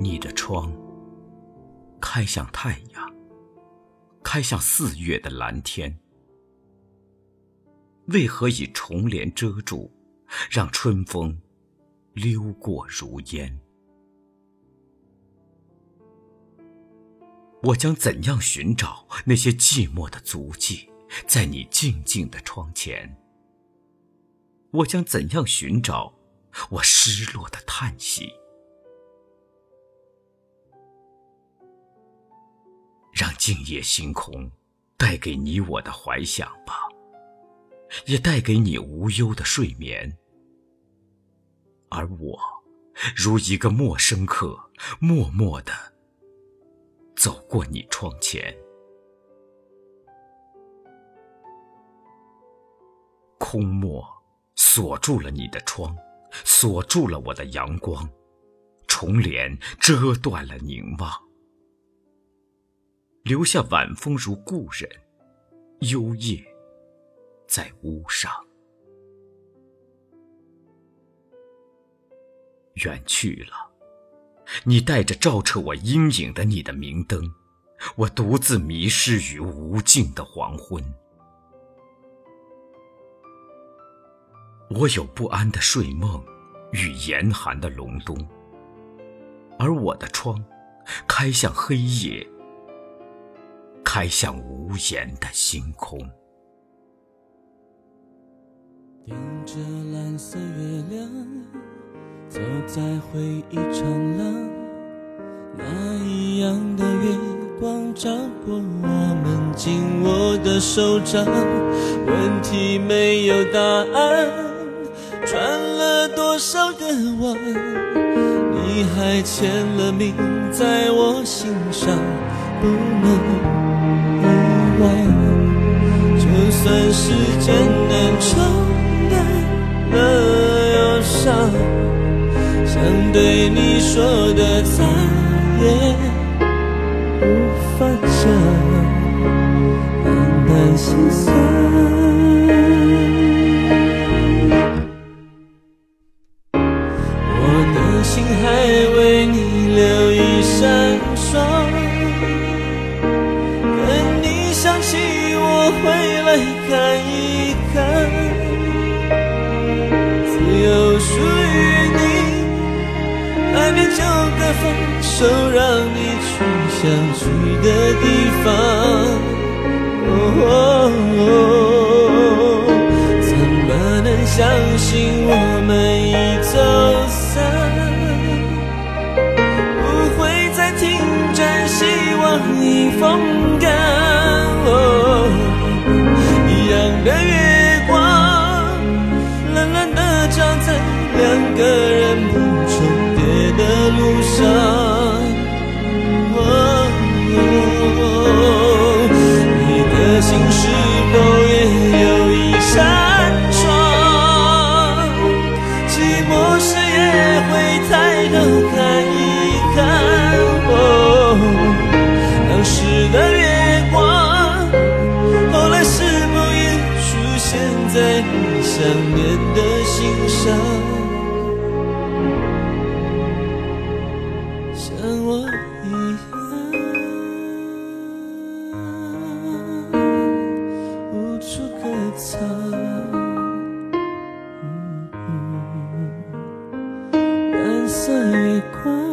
你的窗开向太阳，开向四月的蓝天。为何以重帘遮住，让春风溜过如烟？我将怎样寻找那些寂寞的足迹，在你静静的窗前？我将怎样寻找我失落的叹息？静夜星空带给你我的怀想吧，也带给你无忧的睡眠。而我，如一个陌生客，默默的走过你窗前。空漠锁住了你的窗，锁住了我的阳光，重帘遮断了凝望。留下晚风如故人，幽夜在屋上。远去了，你带着照彻我阴影的你的明灯，我独自迷失于无尽的黄昏。我有不安的睡梦与严寒的隆冬，而我的窗开向黑夜。开向无言的星空。盯着蓝色月亮，走在回忆长廊，那一样的月光照过我们紧握的手掌。问题没有答案，穿了多少个弯，你还签了名在我心上，不能。就算时间能冲淡了忧伤，想对你说的再也无法讲，淡淡心酸。我的心还为你回来看一看，自由属于你，爱恋就该放手，让你去想去的地方。哦怎么能相信我们已走散？不会再停站，希望已风干。冷的照在两个人不重叠的路上。你的心是否也有一扇窗？寂寞时也会抬头看一看。像我一样无处可藏。蓝色月光，